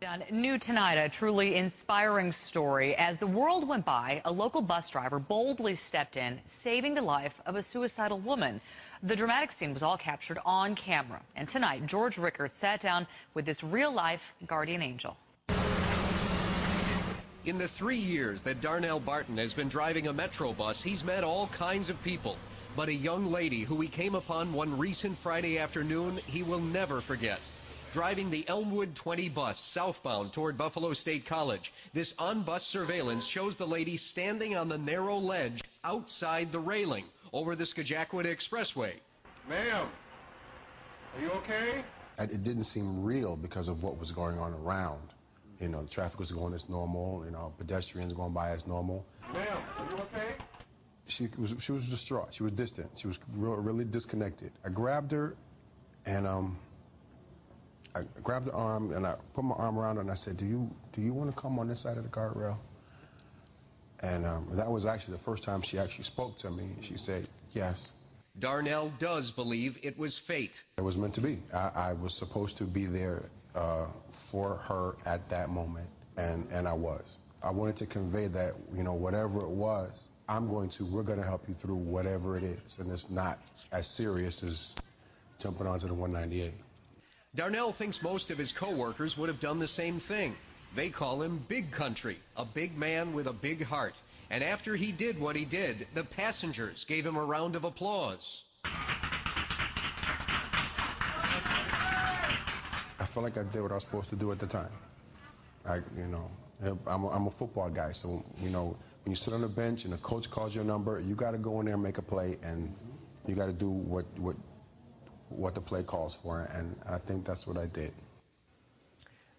Done. New tonight, a truly inspiring story. As the world went by, a local bus driver boldly stepped in, saving the life of a suicidal woman. The dramatic scene was all captured on camera. And tonight, George Rickert sat down with this real-life guardian angel. In the three years that Darnell Barton has been driving a Metro bus, he's met all kinds of people. But a young lady who he came upon one recent Friday afternoon, he will never forget driving the Elmwood 20 bus southbound toward Buffalo State College. This on-bus surveillance shows the lady standing on the narrow ledge outside the railing over the Scajaquada Expressway. Ma'am, are you okay? It didn't seem real because of what was going on around. You know, the traffic was going as normal, you know, pedestrians going by as normal. Ma'am, are you okay? She was she was distraught. She was distant. She was real, really disconnected. I grabbed her and um I grabbed her arm and I put my arm around her and I said, "Do you do you want to come on this side of the guardrail?" And um, that was actually the first time she actually spoke to me. She said, "Yes." Darnell does believe it was fate. It was meant to be. I, I was supposed to be there uh, for her at that moment, and and I was. I wanted to convey that you know whatever it was, I'm going to. We're going to help you through whatever it is, and it's not as serious as jumping onto the 198. Darnell thinks most of his coworkers would have done the same thing. They call him Big Country, a big man with a big heart. And after he did what he did, the passengers gave him a round of applause. I felt like I did what I was supposed to do at the time. I, you know, I'm a, I'm a football guy, so you know, when you sit on the bench and the coach calls your number, you got to go in there and make a play, and you got to do what what what the play calls for, and I think that's what I did.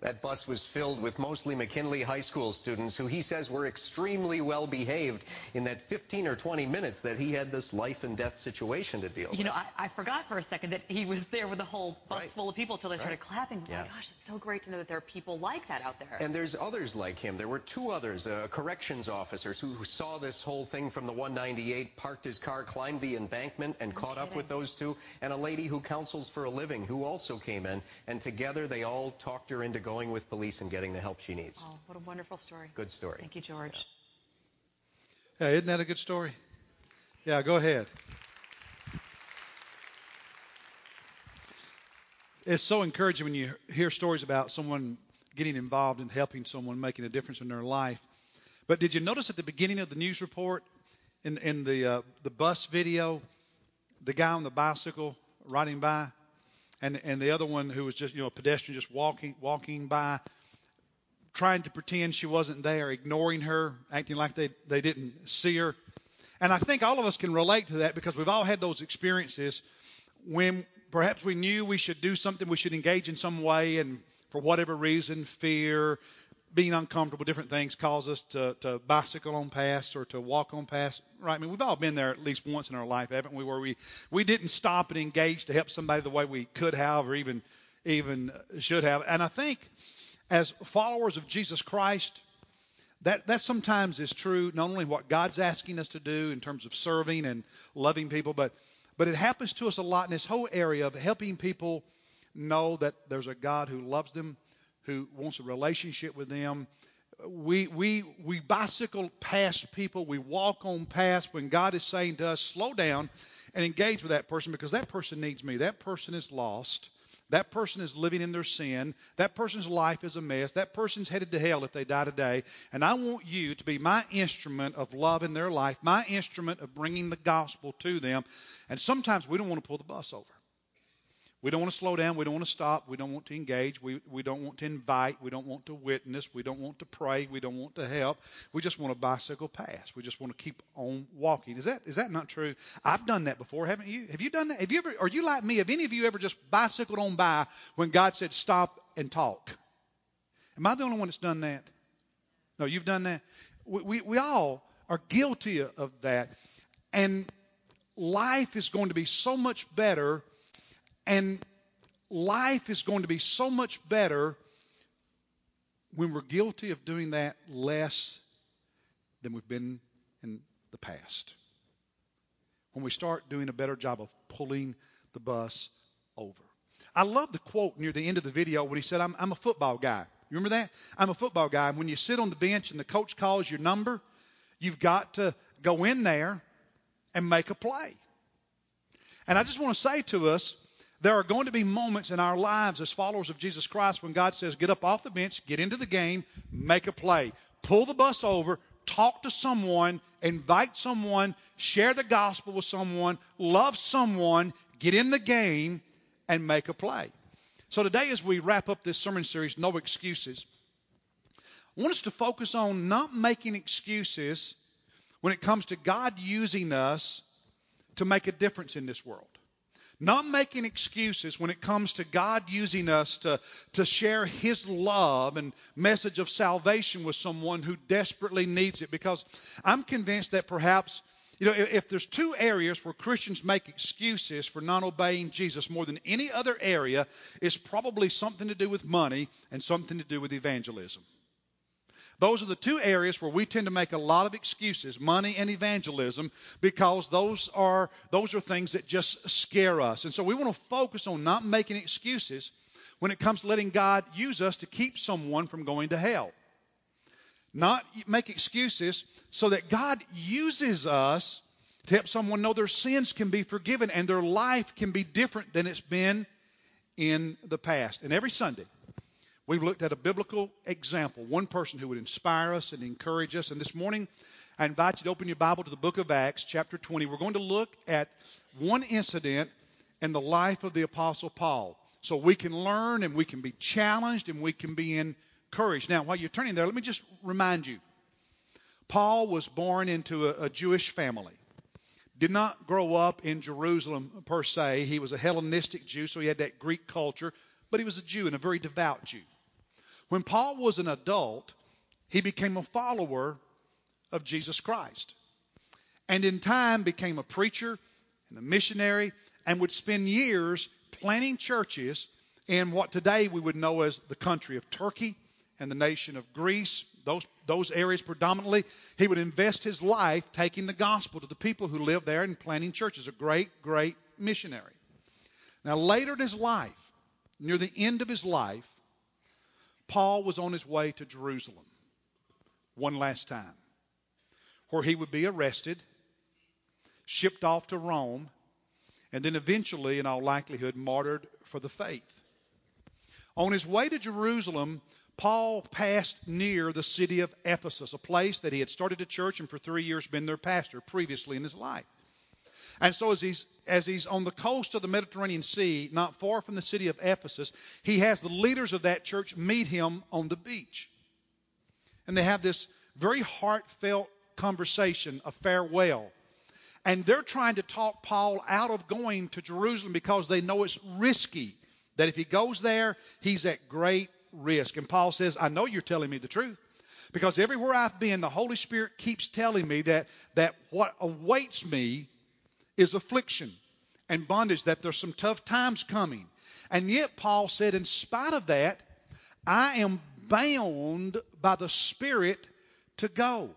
That bus was filled with mostly McKinley High School students who he says were extremely well behaved in that 15 or 20 minutes that he had this life and death situation to deal with. You know, I, I, forgot for a second that he was there with a whole bus right. full of people until they started right. clapping. Oh yeah. my gosh, it's so great to know that there are people like that out there. And there's others like him. There were two others, uh, corrections officers, who, who, saw this whole thing from the 198, parked his car, climbed the embankment, and I'm caught kidding. up with those two. And a lady who counsels for a living who also came in. And together they all talked her into going with police and getting the help she needs. Oh, what a wonderful story. Good story. Thank you, George. Yeah. Hey, isn't that a good story? Yeah, go ahead. It's so encouraging when you hear stories about someone getting involved in helping someone, making a difference in their life. But did you notice at the beginning of the news report, in, in the uh, the bus video, the guy on the bicycle riding by, and and the other one who was just you know a pedestrian just walking walking by, trying to pretend she wasn't there, ignoring her, acting like they they didn't see her. And I think all of us can relate to that because we've all had those experiences when perhaps we knew we should do something, we should engage in some way, and for whatever reason, fear, being uncomfortable, different things cause us to, to bicycle on past or to walk on past. Right? I mean, we've all been there at least once in our life, haven't we? Where we we didn't stop and engage to help somebody the way we could have or even even should have. And I think as followers of Jesus Christ, that that sometimes is true. Not only what God's asking us to do in terms of serving and loving people, but but it happens to us a lot in this whole area of helping people know that there's a God who loves them, who wants a relationship with them. We we we bicycle past people, we walk on past when God is saying to us, slow down and engage with that person because that person needs me. That person is lost. That person is living in their sin. That person's life is a mess. That person's headed to hell if they die today. And I want you to be my instrument of love in their life, my instrument of bringing the gospel to them. And sometimes we don't want to pull the bus over. We don't want to slow down. We don't want to stop. We don't want to engage. We, we don't want to invite. We don't want to witness. We don't want to pray. We don't want to help. We just want to bicycle past. We just want to keep on walking. Is that is that not true? I've done that before, haven't you? Have you done that? Have you ever? Are you like me? Have any of you ever just bicycled on by when God said stop and talk? Am I the only one that's done that? No, you've done that. We we, we all are guilty of that, and life is going to be so much better and life is going to be so much better when we're guilty of doing that less than we've been in the past. When we start doing a better job of pulling the bus over. I love the quote near the end of the video when he said, I'm, I'm a football guy. You remember that? I'm a football guy. And when you sit on the bench and the coach calls your number, you've got to go in there and make a play. And I just want to say to us, there are going to be moments in our lives as followers of Jesus Christ when God says, get up off the bench, get into the game, make a play, pull the bus over, talk to someone, invite someone, share the gospel with someone, love someone, get in the game, and make a play. So today, as we wrap up this sermon series, No Excuses, I want us to focus on not making excuses when it comes to God using us to make a difference in this world. Not making excuses when it comes to God using us to, to share His love and message of salvation with someone who desperately needs it. Because I'm convinced that perhaps, you know, if, if there's two areas where Christians make excuses for not obeying Jesus more than any other area, it's probably something to do with money and something to do with evangelism. Those are the two areas where we tend to make a lot of excuses, money and evangelism, because those are those are things that just scare us. And so we want to focus on not making excuses when it comes to letting God use us to keep someone from going to hell. Not make excuses so that God uses us to help someone know their sins can be forgiven and their life can be different than it's been in the past. And every Sunday, We've looked at a biblical example, one person who would inspire us and encourage us. And this morning, I invite you to open your Bible to the book of Acts, chapter 20. We're going to look at one incident in the life of the Apostle Paul. So we can learn and we can be challenged and we can be encouraged. Now, while you're turning there, let me just remind you Paul was born into a, a Jewish family. Did not grow up in Jerusalem per se. He was a Hellenistic Jew, so he had that Greek culture, but he was a Jew and a very devout Jew. When Paul was an adult, he became a follower of Jesus Christ. And in time became a preacher and a missionary and would spend years planting churches in what today we would know as the country of Turkey and the nation of Greece, those, those areas predominantly. He would invest his life taking the gospel to the people who lived there and planting churches. A great, great missionary. Now, later in his life, near the end of his life, Paul was on his way to Jerusalem one last time, where he would be arrested, shipped off to Rome, and then eventually, in all likelihood, martyred for the faith. On his way to Jerusalem, Paul passed near the city of Ephesus, a place that he had started a church and for three years been their pastor previously in his life. And so as he's as he's on the coast of the Mediterranean Sea, not far from the city of Ephesus, he has the leaders of that church meet him on the beach. And they have this very heartfelt conversation, a farewell. And they're trying to talk Paul out of going to Jerusalem because they know it's risky. That if he goes there, he's at great risk. And Paul says, I know you're telling me the truth. Because everywhere I've been, the Holy Spirit keeps telling me that, that what awaits me is affliction and bondage, that there's some tough times coming. And yet, Paul said, in spite of that, I am bound by the Spirit to go.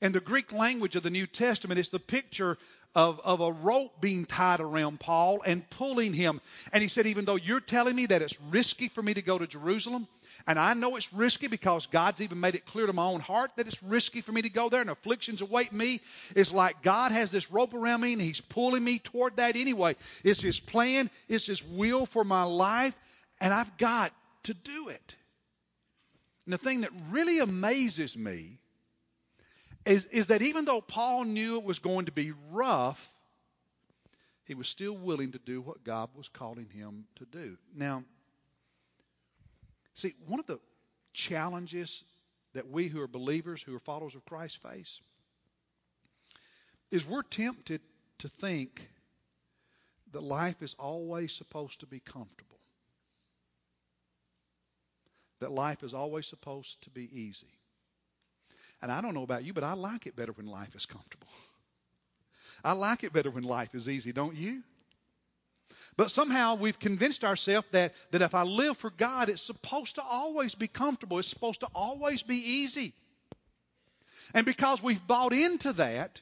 In the Greek language of the New Testament, it's the picture of, of a rope being tied around Paul and pulling him. And he said, Even though you're telling me that it's risky for me to go to Jerusalem, and I know it's risky because God's even made it clear to my own heart that it's risky for me to go there and afflictions await me. It's like God has this rope around me and He's pulling me toward that anyway. It's His plan, it's His will for my life, and I've got to do it. And the thing that really amazes me is, is that even though Paul knew it was going to be rough, he was still willing to do what God was calling him to do. Now, See, one of the challenges that we who are believers, who are followers of Christ, face is we're tempted to think that life is always supposed to be comfortable, that life is always supposed to be easy. And I don't know about you, but I like it better when life is comfortable. I like it better when life is easy, don't you? But somehow we've convinced ourselves that, that if I live for God, it's supposed to always be comfortable. It's supposed to always be easy. And because we've bought into that,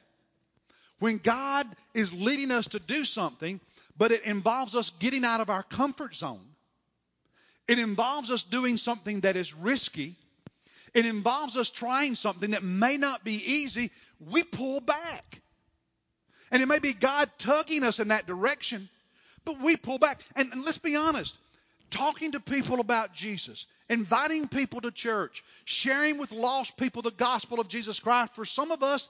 when God is leading us to do something, but it involves us getting out of our comfort zone, it involves us doing something that is risky, it involves us trying something that may not be easy, we pull back. And it may be God tugging us in that direction, but we pull back. And, and let's be honest talking to people about Jesus, inviting people to church, sharing with lost people the gospel of Jesus Christ, for some of us,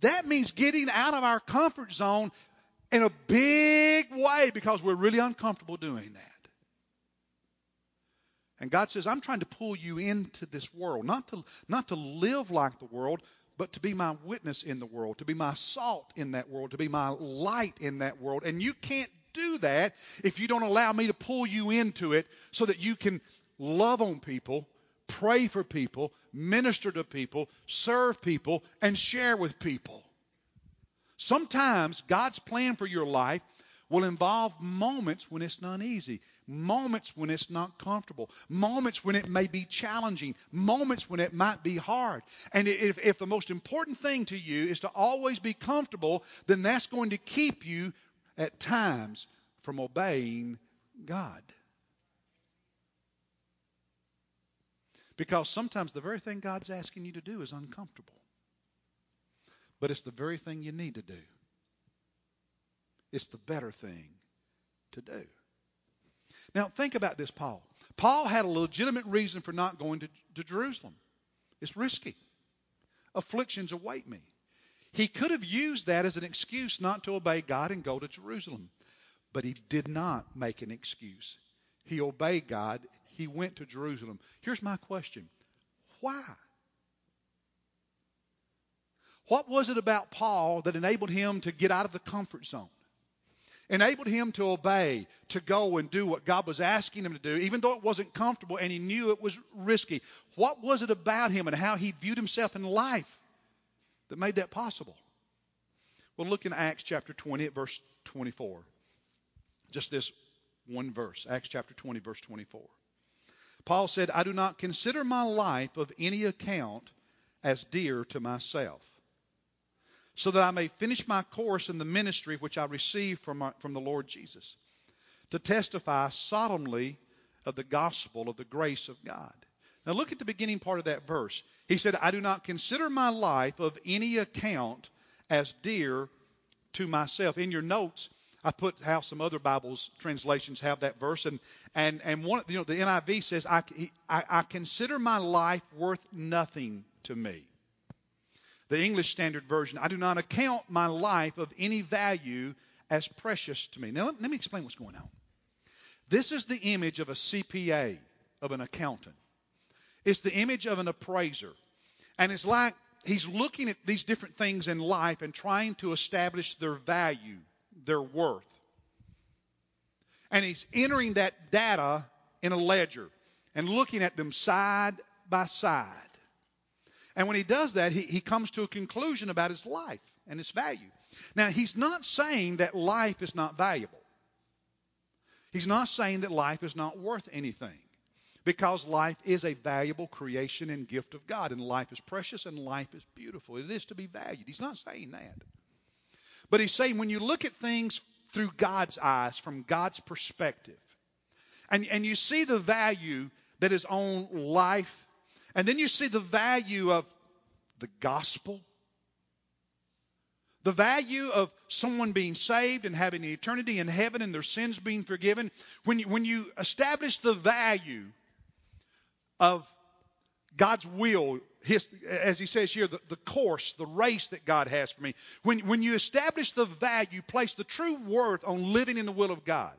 that means getting out of our comfort zone in a big way because we're really uncomfortable doing that. And God says, I'm trying to pull you into this world, not to, not to live like the world, but to be my witness in the world, to be my salt in that world, to be my light in that world. And you can't do that if you don't allow me to pull you into it so that you can love on people, pray for people, minister to people, serve people, and share with people. Sometimes God's plan for your life will involve moments when it's not easy, moments when it's not comfortable, moments when it may be challenging, moments when it might be hard. And if, if the most important thing to you is to always be comfortable, then that's going to keep you at times from obeying God. Because sometimes the very thing God's asking you to do is uncomfortable. But it's the very thing you need to do. It's the better thing to do. Now, think about this, Paul. Paul had a legitimate reason for not going to, to Jerusalem. It's risky. Afflictions await me. He could have used that as an excuse not to obey God and go to Jerusalem. But he did not make an excuse. He obeyed God. He went to Jerusalem. Here's my question Why? What was it about Paul that enabled him to get out of the comfort zone? enabled him to obey, to go and do what God was asking him to do, even though it wasn't comfortable and he knew it was risky. What was it about him and how he viewed himself in life that made that possible? Well, look in Acts chapter 20 at verse 24. Just this one verse, Acts chapter 20, verse 24. Paul said, I do not consider my life of any account as dear to myself so that I may finish my course in the ministry which I received from, my, from the Lord Jesus, to testify solemnly of the gospel of the grace of God. Now look at the beginning part of that verse. He said, I do not consider my life of any account as dear to myself. In your notes, I put how some other Bibles translations have that verse, and and and one, you know, the NIV says, I, I, I consider my life worth nothing to me the English Standard Version, I do not account my life of any value as precious to me. Now, let, let me explain what's going on. This is the image of a CPA, of an accountant. It's the image of an appraiser. And it's like he's looking at these different things in life and trying to establish their value, their worth. And he's entering that data in a ledger and looking at them side by side. And when he does that, he, he comes to a conclusion about his life and its value. Now, he's not saying that life is not valuable. He's not saying that life is not worth anything. Because life is a valuable creation and gift of God, and life is precious and life is beautiful. It is to be valued. He's not saying that. But he's saying when you look at things through God's eyes, from God's perspective, and, and you see the value that is on life and then you see the value of the gospel, the value of someone being saved and having eternity in heaven and their sins being forgiven. When you, when you establish the value of God's will, his, as he says here, the, the course, the race that God has for me, when, when you establish the value, place the true worth on living in the will of God,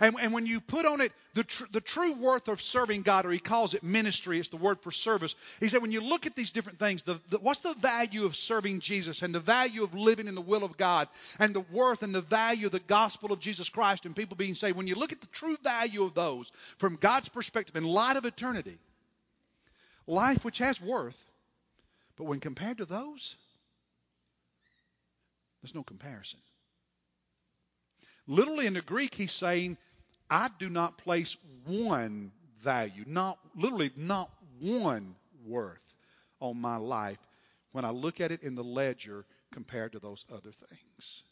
and, and when you put on it the, tr- the true worth of serving God, or he calls it ministry, it's the word for service. He said, when you look at these different things, the, the, what's the value of serving Jesus and the value of living in the will of God and the worth and the value of the gospel of Jesus Christ and people being saved? When you look at the true value of those from God's perspective in light of eternity, life which has worth, but when compared to those, there's no comparison. Literally in the Greek, he's saying, I do not place one value, not literally not one worth on my life when I look at it in the ledger compared to those other things.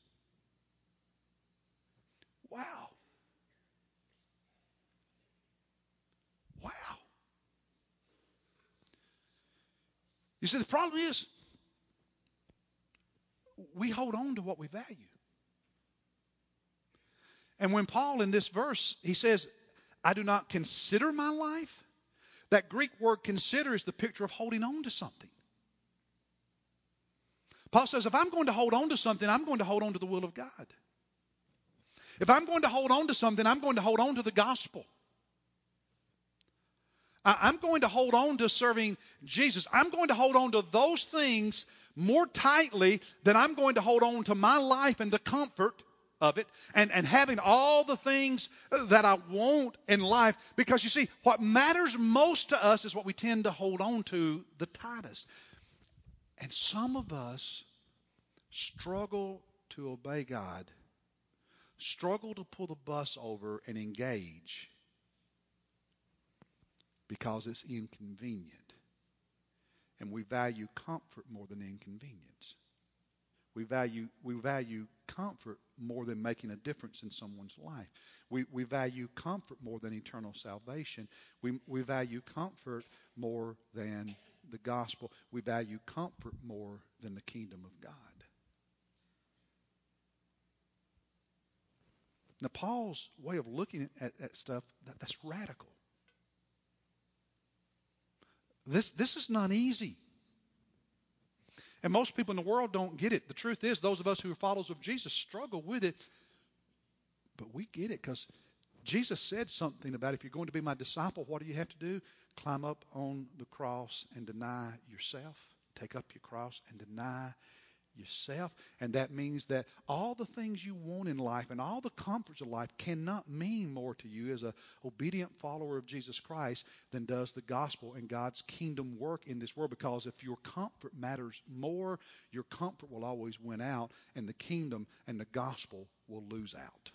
Wow. Wow. You see, the problem is we hold on to what we value. And when Paul in this verse, he says, I do not consider my life, that Greek word consider is the picture of holding on to something. Paul says, if I'm going to hold on to something, I'm going to hold on to the will of God. If I'm going to hold on to something, I'm going to hold on to the gospel. I'm going to hold on to serving Jesus. I'm going to hold on to those things more tightly than I'm going to hold on to my life and the comfort of it and, and having all the things that I want in life. Because you see, what matters most to us is what we tend to hold on to the tightest. And some of us struggle to obey God, struggle to pull the bus over and engage because it's inconvenient. And we value comfort more than inconvenience. We value, we value comfort more than making a difference in someone's life. We, we value comfort more than eternal salvation. We, we value comfort more than the gospel. We value comfort more than the kingdom of God. Now, Paul's way of looking at, at stuff, that, that's radical. This, this is not easy. And most people in the world don't get it. The truth is, those of us who are followers of Jesus struggle with it. But we get it because Jesus said something about if you're going to be my disciple, what do you have to do? Climb up on the cross and deny yourself. Take up your cross and deny yourself. And that means that all the things you want in life and all the comforts of life cannot mean more to you as an obedient follower of Jesus Christ than does the gospel and God's kingdom work in this world. Because if your comfort matters more, your comfort will always win out, and the kingdom and the gospel will lose out.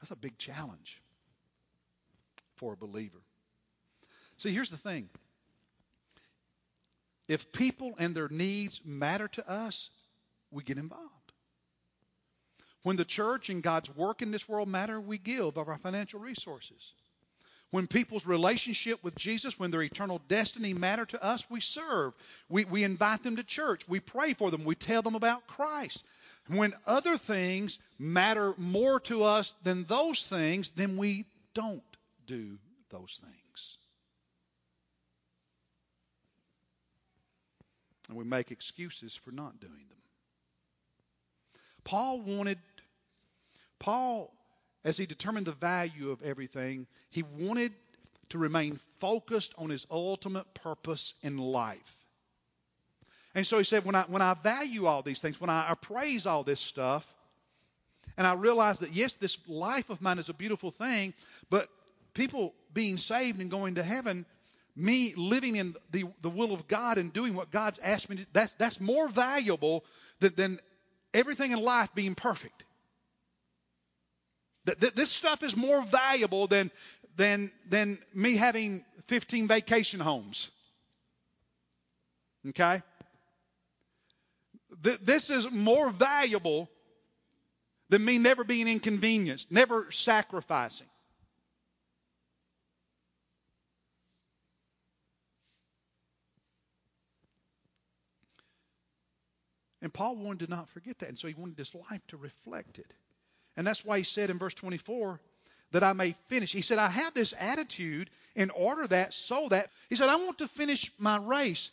That's a big challenge for a believer. See, here's the thing. If people and their needs matter to us, we get involved. When the church and God's work in this world matter, we give of our financial resources. When people's relationship with Jesus, when their eternal destiny matter to us, we serve. We, we invite them to church. We pray for them. We tell them about Christ. When other things matter more to us than those things, then we don't do those things. And we make excuses for not doing them. Paul wanted, Paul, as he determined the value of everything, he wanted to remain focused on his ultimate purpose in life. And so he said, when I, when I value all these things, when I appraise all this stuff, and I realize that, yes, this life of mine is a beautiful thing, but people being saved and going to heaven, me living in the, the will of God and doing what God's asked me to, that's, that's more valuable than, than everything in life being perfect. That, this stuff is more valuable than, than, than me having 15 vacation homes. Okay? This is more valuable than me never being inconvenienced, never sacrificing. And Paul wanted to not forget that. And so he wanted his life to reflect it. And that's why he said in verse 24, that I may finish. He said, I have this attitude in order that, so that, he said, I want to finish my race.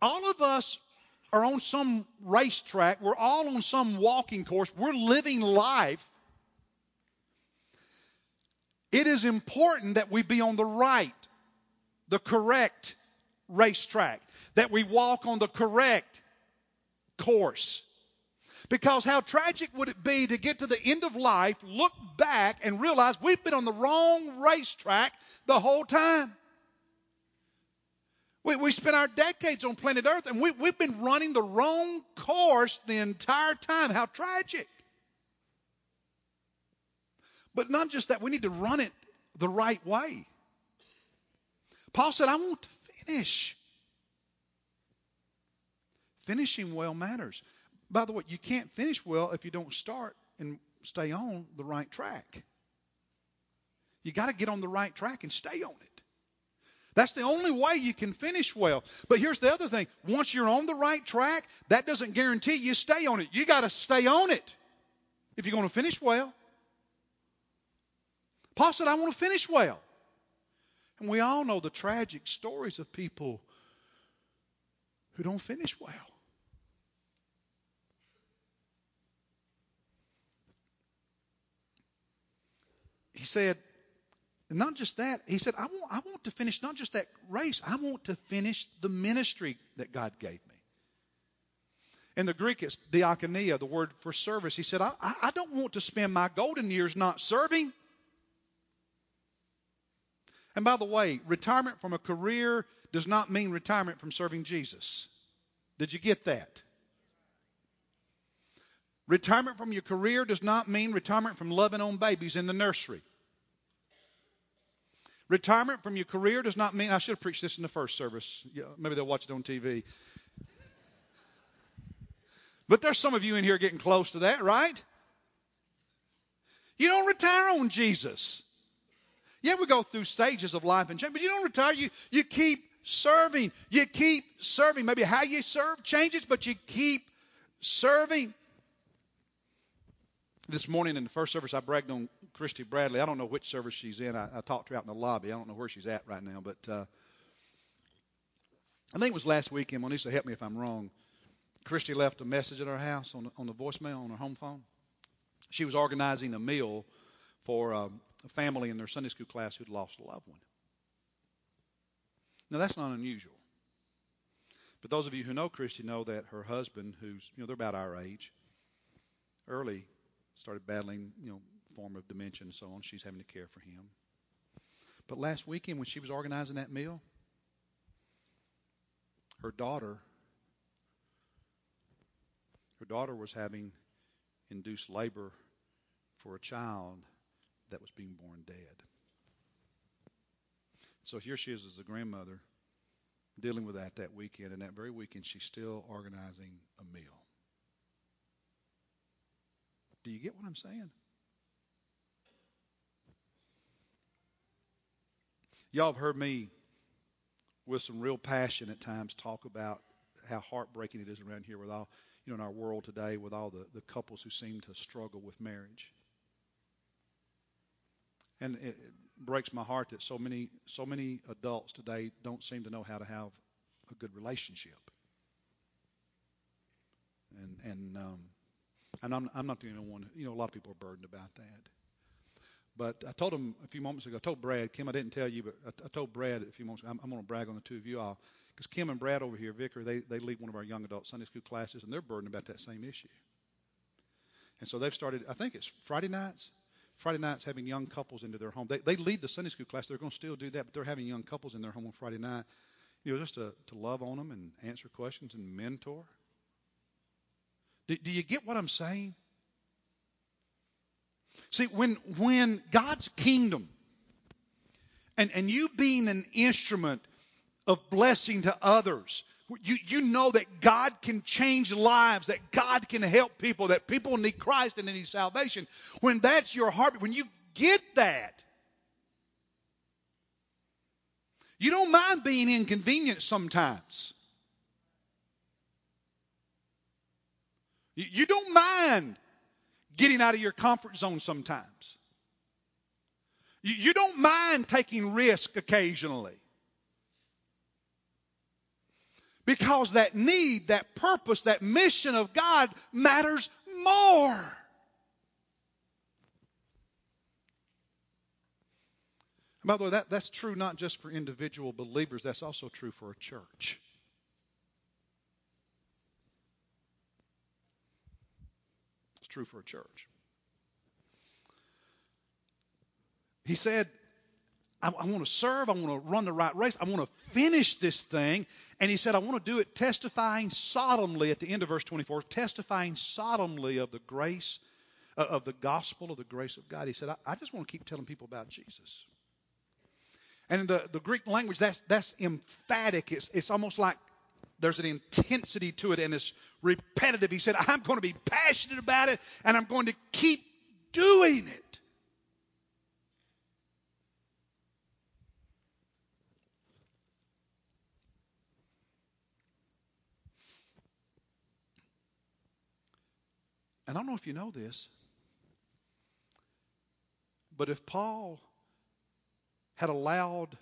All of us are on some racetrack. We're all on some walking course. We're living life. It is important that we be on the right, the correct racetrack, that we walk on the correct course. Because how tragic would it be to get to the end of life, look back, and realize we've been on the wrong racetrack the whole time? We, we spent our decades on planet Earth and we, we've been running the wrong course the entire time. How tragic. But not just that, we need to run it the right way. Paul said, I want to finish. Finishing well matters. By the way, you can't finish well if you don't start and stay on the right track. You got to get on the right track and stay on it. That's the only way you can finish well. But here's the other thing. Once you're on the right track, that doesn't guarantee you stay on it. You got to stay on it if you're going to finish well. Paul said, I want to finish well. And we all know the tragic stories of people who don't finish well. He said, not just that, he said, I want, I want to finish not just that race, I want to finish the ministry that God gave me. In the Greek, it's diakonia, the word for service. He said, I, I don't want to spend my golden years not serving. And by the way, retirement from a career does not mean retirement from serving Jesus. Did you get that? Retirement from your career does not mean retirement from loving on babies in the nursery. Retirement from your career does not mean, I should have preached this in the first service. Yeah, maybe they'll watch it on TV. But there's some of you in here getting close to that, right? You don't retire on Jesus. Yeah, we go through stages of life and change, but you don't retire. You, you keep serving. You keep serving. Maybe how you serve changes, but you keep serving. This morning in the first service, I bragged on Christy Bradley. I don't know which service she's in. I, I talked to her out in the lobby. I don't know where she's at right now, but uh, I think it was last weekend. Monisa, help me if I'm wrong. Christy left a message at our house on the, on the voicemail on her home phone. She was organizing a meal for um, a family in their Sunday school class who'd lost a loved one. Now that's not unusual. But those of you who know Christy know that her husband, who's you know they're about our age, early started battling, you know, form of dementia and so on. She's having to care for him. But last weekend when she was organizing that meal, her daughter her daughter was having induced labor for a child that was being born dead. So here she is as a grandmother dealing with that that weekend, and that very weekend she's still organizing a meal. Do you get what I'm saying? Y'all have heard me with some real passion at times talk about how heartbreaking it is around here with all, you know, in our world today with all the, the couples who seem to struggle with marriage. And it, breaks my heart that so many so many adults today don't seem to know how to have a good relationship. And and um, and I'm, I'm not the only one. You know, a lot of people are burdened about that. But I told him a few moments ago. I told Brad, Kim, I didn't tell you, but I, I told Brad a few moments ago. I'm, I'm going to brag on the two of you all because Kim and Brad over here, Vicar, they they lead one of our young adult Sunday school classes, and they're burdened about that same issue. And so they've started. I think it's Friday nights. Friday nights having young couples into their home. They they lead the Sunday school class. They're going to still do that, but they're having young couples in their home on Friday night. You know, just to to love on them and answer questions and mentor. Do, do you get what I'm saying? See, when, when God's kingdom and, and you being an instrument of blessing to others, you, you know that God can change lives, that God can help people, that people need Christ and they need salvation. When that's your heart, when you get that, you don't mind being inconvenienced sometimes. You don't mind getting out of your comfort zone sometimes. You don't mind taking risk occasionally. Because that need, that purpose, that mission of God matters more. By the way, that, that's true not just for individual believers, that's also true for a church. True for a church. He said, I, I want to serve. I want to run the right race. I want to finish this thing. And he said, I want to do it testifying solemnly at the end of verse 24, testifying solemnly of the grace, uh, of the gospel of the grace of God. He said, I, I just want to keep telling people about Jesus. And in the, the Greek language, that's, that's emphatic. It's, it's almost like there's an intensity to it and it's repetitive. He said, I'm going to be passionate about it and I'm going to keep doing it. And I don't know if you know this, but if Paul had allowed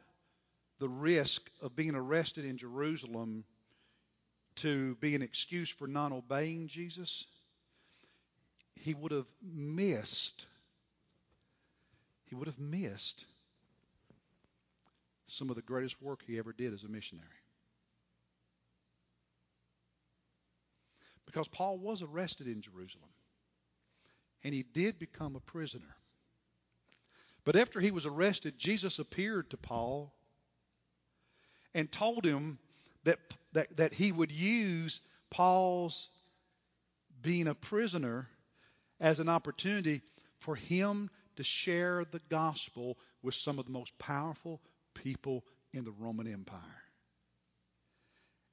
the risk of being arrested in Jerusalem to be an excuse for not obeying Jesus, he would have missed he would have missed some of the greatest work he ever did as a missionary. Because Paul was arrested in Jerusalem. And he did become a prisoner. But after he was arrested, Jesus appeared to Paul and told him that, that, that he would use Paul's being a prisoner as an opportunity for him to share the gospel with some of the most powerful people in the Roman Empire.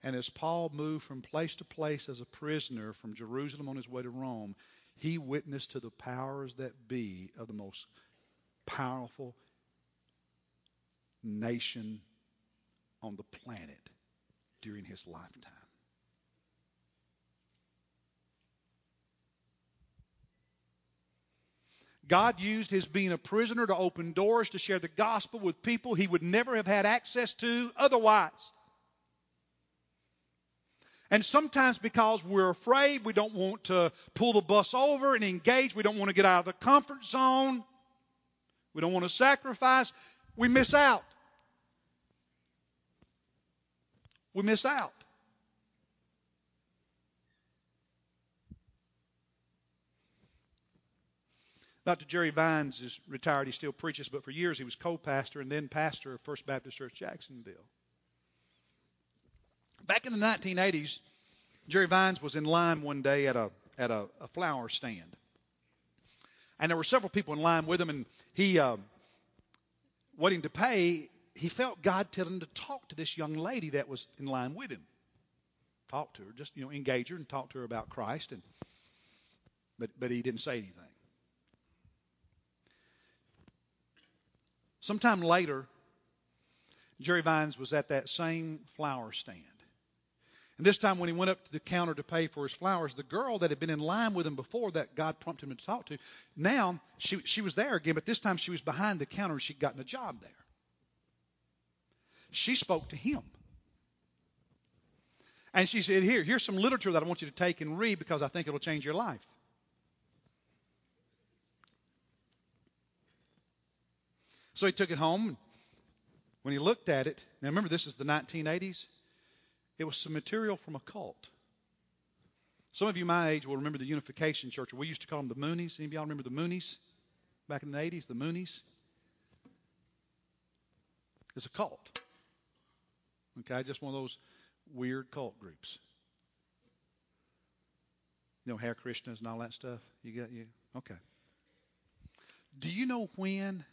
And as Paul moved from place to place as a prisoner from Jerusalem on his way to Rome, he witnessed to the powers that be of the most powerful nation on the planet during his lifetime. God used his being a prisoner to open doors to share the gospel with people he would never have had access to otherwise. And sometimes because we're afraid, we don't want to pull the bus over and engage, we don't want to get out of the comfort zone, we don't want to sacrifice, we miss out. We miss out. Dr. Jerry Vines is retired. He still preaches, but for years he was co-pastor and then pastor of First Baptist Church Jacksonville. Back in the 1980s, Jerry Vines was in line one day at a at a, a flower stand, and there were several people in line with him. And he, uh, waiting to pay, he felt God tell him to talk to this young lady that was in line with him. Talk to her, just you know, engage her and talk to her about Christ. And but but he didn't say anything. Sometime later, Jerry Vines was at that same flower stand. And this time, when he went up to the counter to pay for his flowers, the girl that had been in line with him before that God prompted him to talk to, now she, she was there again, but this time she was behind the counter and she'd gotten a job there. She spoke to him. And she said, Here, here's some literature that I want you to take and read because I think it'll change your life. So he took it home. When he looked at it, now remember this is the 1980s, it was some material from a cult. Some of you my age will remember the Unification Church. We used to call them the Moonies. Any of y'all remember the Moonies back in the 80s? The Moonies? It's a cult. Okay, just one of those weird cult groups. You know, Hare Krishnas and all that stuff. You got you. Okay. Do you know when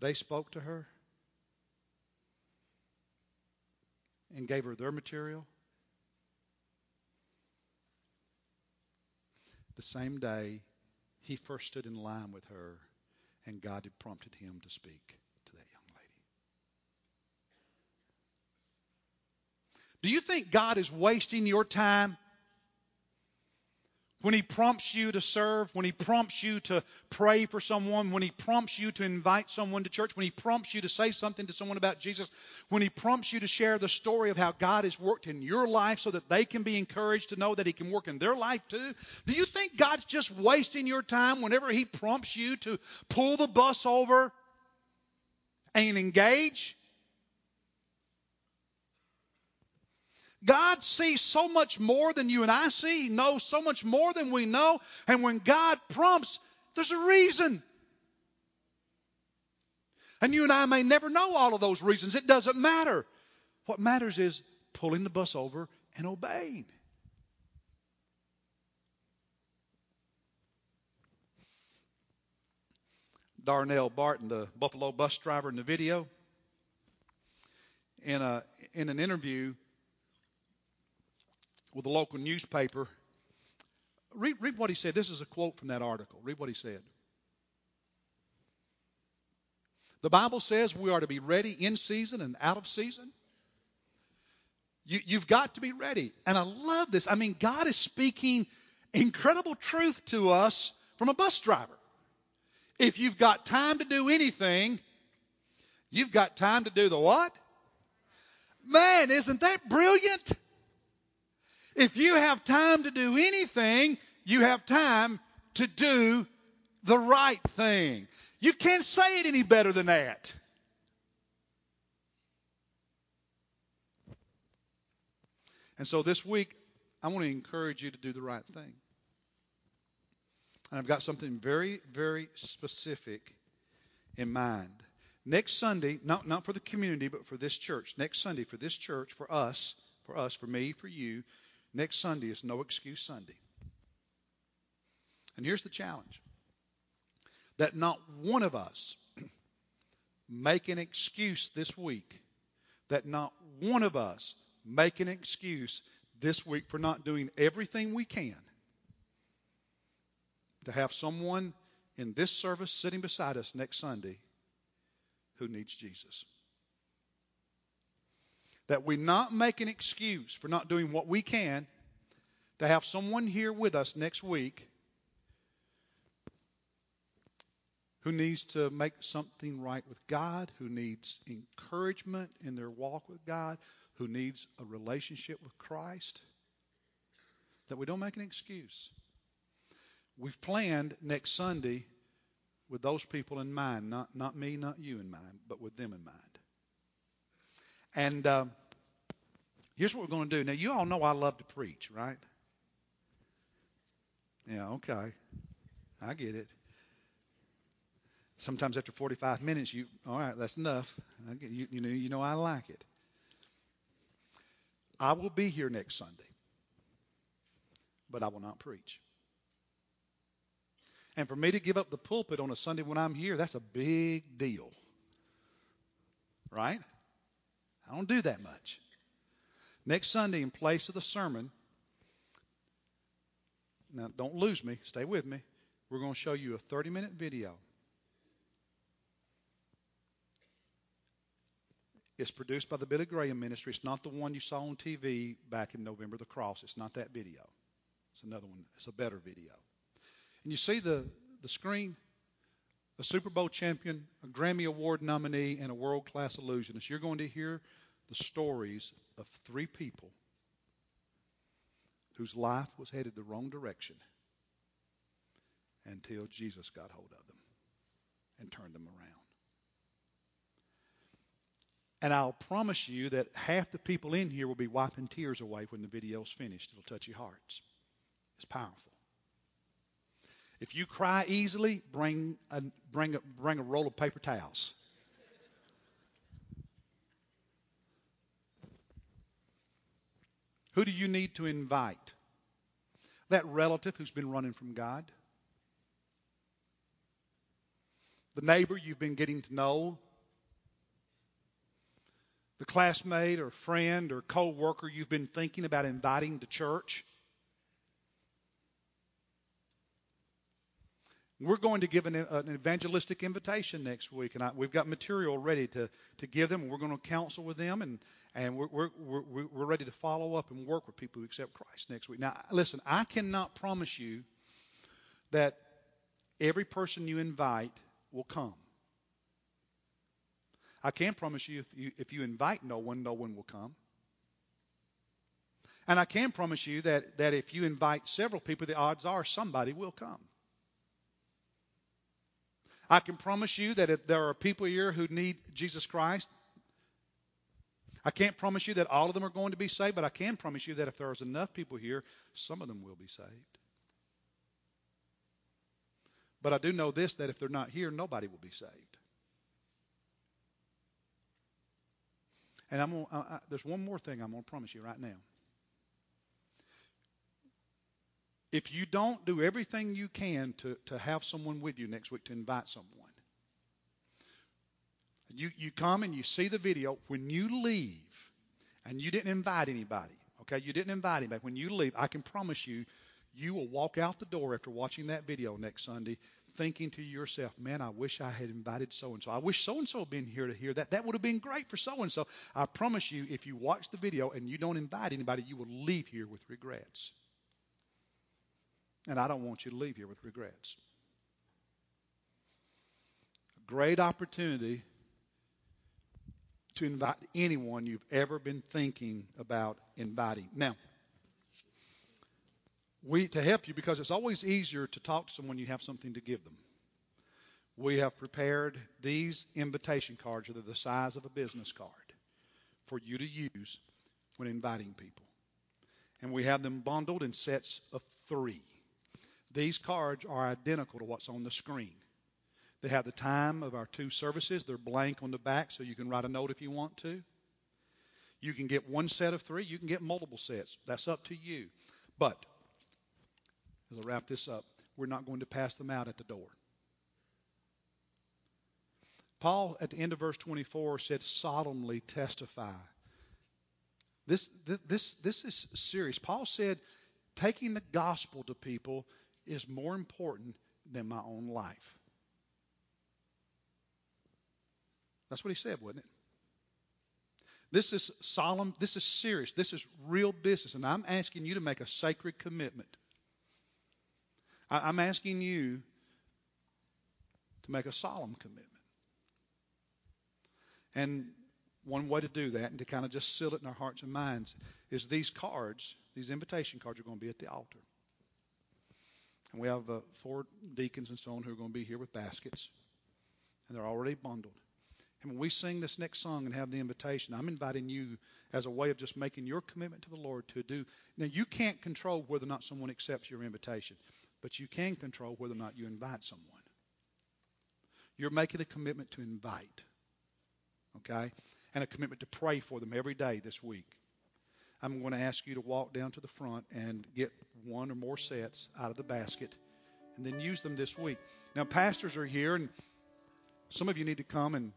they spoke to her and gave her their material. The same day he first stood in line with her and God had prompted him to speak to that young lady. Do you think God is wasting your time when He prompts you to serve, when He prompts you to pray for someone, when He prompts you to invite someone to church, when He prompts you to say something to someone about Jesus, when He prompts you to share the story of how God has worked in your life so that they can be encouraged to know that He can work in their life too, do you think God's just wasting your time whenever He prompts you to pull the bus over and engage? God sees so much more than you and I see. He knows so much more than we know. And when God prompts, there's a reason. And you and I may never know all of those reasons. It doesn't matter. What matters is pulling the bus over and obeying. Darnell Barton, the Buffalo bus driver in the video, in, a, in an interview, with a local newspaper. Read, read what he said. This is a quote from that article. Read what he said. The Bible says we are to be ready in season and out of season. You, you've got to be ready. And I love this. I mean, God is speaking incredible truth to us from a bus driver. If you've got time to do anything, you've got time to do the what? Man, isn't that brilliant? If you have time to do anything, you have time to do the right thing. You can't say it any better than that. And so this week, I want to encourage you to do the right thing. And I've got something very, very specific in mind. Next Sunday, not, not for the community, but for this church, next Sunday for this church, for us, for us, for me, for you, next Sunday is no excuse Sunday. And here's the challenge that not one of us make an excuse this week, that not one of us make an excuse this week for not doing everything we can to have someone in this service sitting beside us next Sunday who needs Jesus. That we not make an excuse for not doing what we can to have someone here with us next week who needs to make something right with God, who needs encouragement in their walk with God, who needs a relationship with Christ, that we don't make an excuse. We've planned next Sunday with those people in mind, not, not me, not you in mind, but with them in mind. And uh, here's what we're going to do. Now, you all know I love to preach, right? Yeah, okay. I get it. Sometimes after 45 minutes, you, all right, that's enough. Get, you, you, know, you know I like it. I will be here next Sunday, but I will not preach. And for me to give up the pulpit on a Sunday when I'm here, that's a big deal. Right? I don't do that much. Next Sunday, in place of the sermon, now don't lose me, stay with me. We're going to show you a 30 minute video. It's produced by the Billy Graham Ministry. It's not the one you saw on TV back in November, the cross. It's not that video. It's another one. It's a better video. And you see the, the screen? A Super Bowl champion, a Grammy Award nominee, and a world class illusionist. You're going to hear the stories of three people whose life was headed the wrong direction until Jesus got hold of them and turned them around. And I'll promise you that half the people in here will be wiping tears away when the video's finished. It'll touch your hearts. It's powerful. If you cry easily, bring a, bring a, bring a roll of paper towels. Who do you need to invite? That relative who's been running from God. The neighbor you've been getting to know. The classmate or friend or co worker you've been thinking about inviting to church. We're going to give an, an evangelistic invitation next week, and I, we've got material ready to, to give them. We're going to counsel with them, and, and we're, we're, we're, we're ready to follow up and work with people who accept Christ next week. Now, listen, I cannot promise you that every person you invite will come. I can promise you if, you if you invite no one, no one will come. And I can promise you that, that if you invite several people, the odds are somebody will come. I can promise you that if there are people here who need Jesus Christ, I can't promise you that all of them are going to be saved, but I can promise you that if there's enough people here, some of them will be saved. But I do know this that if they're not here, nobody will be saved. And I'm gonna, I, I, there's one more thing I'm going to promise you right now. If you don't do everything you can to, to have someone with you next week to invite someone, you, you come and you see the video. When you leave, and you didn't invite anybody, okay, you didn't invite anybody. When you leave, I can promise you, you will walk out the door after watching that video next Sunday thinking to yourself, man, I wish I had invited so and so. I wish so and so had been here to hear that. That would have been great for so and so. I promise you, if you watch the video and you don't invite anybody, you will leave here with regrets. And I don't want you to leave here with regrets. A great opportunity to invite anyone you've ever been thinking about inviting. Now, we to help you because it's always easier to talk to someone you have something to give them. We have prepared these invitation cards that are the size of a business card for you to use when inviting people. And we have them bundled in sets of three. These cards are identical to what's on the screen. They have the time of our two services. They're blank on the back, so you can write a note if you want to. You can get one set of three. You can get multiple sets. That's up to you. But as I wrap this up, we're not going to pass them out at the door. Paul, at the end of verse 24, said, solemnly testify. This, this, this is serious. Paul said, taking the gospel to people is more important than my own life. That's what he said, wasn't it? This is solemn, this is serious, this is real business, and I'm asking you to make a sacred commitment. I'm asking you to make a solemn commitment. And one way to do that and to kind of just seal it in our hearts and minds is these cards, these invitation cards, are going to be at the altar. And we have uh, four deacons and so on who are going to be here with baskets. And they're already bundled. And when we sing this next song and have the invitation, I'm inviting you as a way of just making your commitment to the Lord to do. Now, you can't control whether or not someone accepts your invitation, but you can control whether or not you invite someone. You're making a commitment to invite. Okay? And a commitment to pray for them every day this week. I'm going to ask you to walk down to the front and get one or more sets out of the basket and then use them this week. Now, pastors are here, and some of you need to come and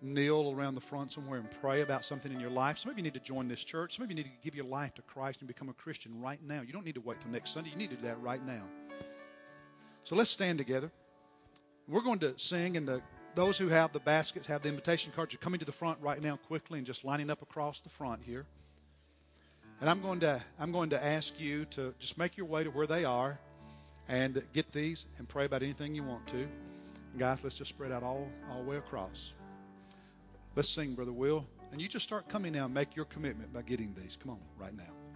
kneel around the front somewhere and pray about something in your life. Some of you need to join this church. Some of you need to give your life to Christ and become a Christian right now. You don't need to wait till next Sunday. You need to do that right now. So let's stand together. We're going to sing, and the, those who have the baskets, have the invitation cards, are coming to the front right now quickly and just lining up across the front here. And I'm going to I'm going to ask you to just make your way to where they are and get these and pray about anything you want to. guys, let's just spread out all all the way across. Let's sing, Brother Will. And you just start coming now and make your commitment by getting these. Come on, right now.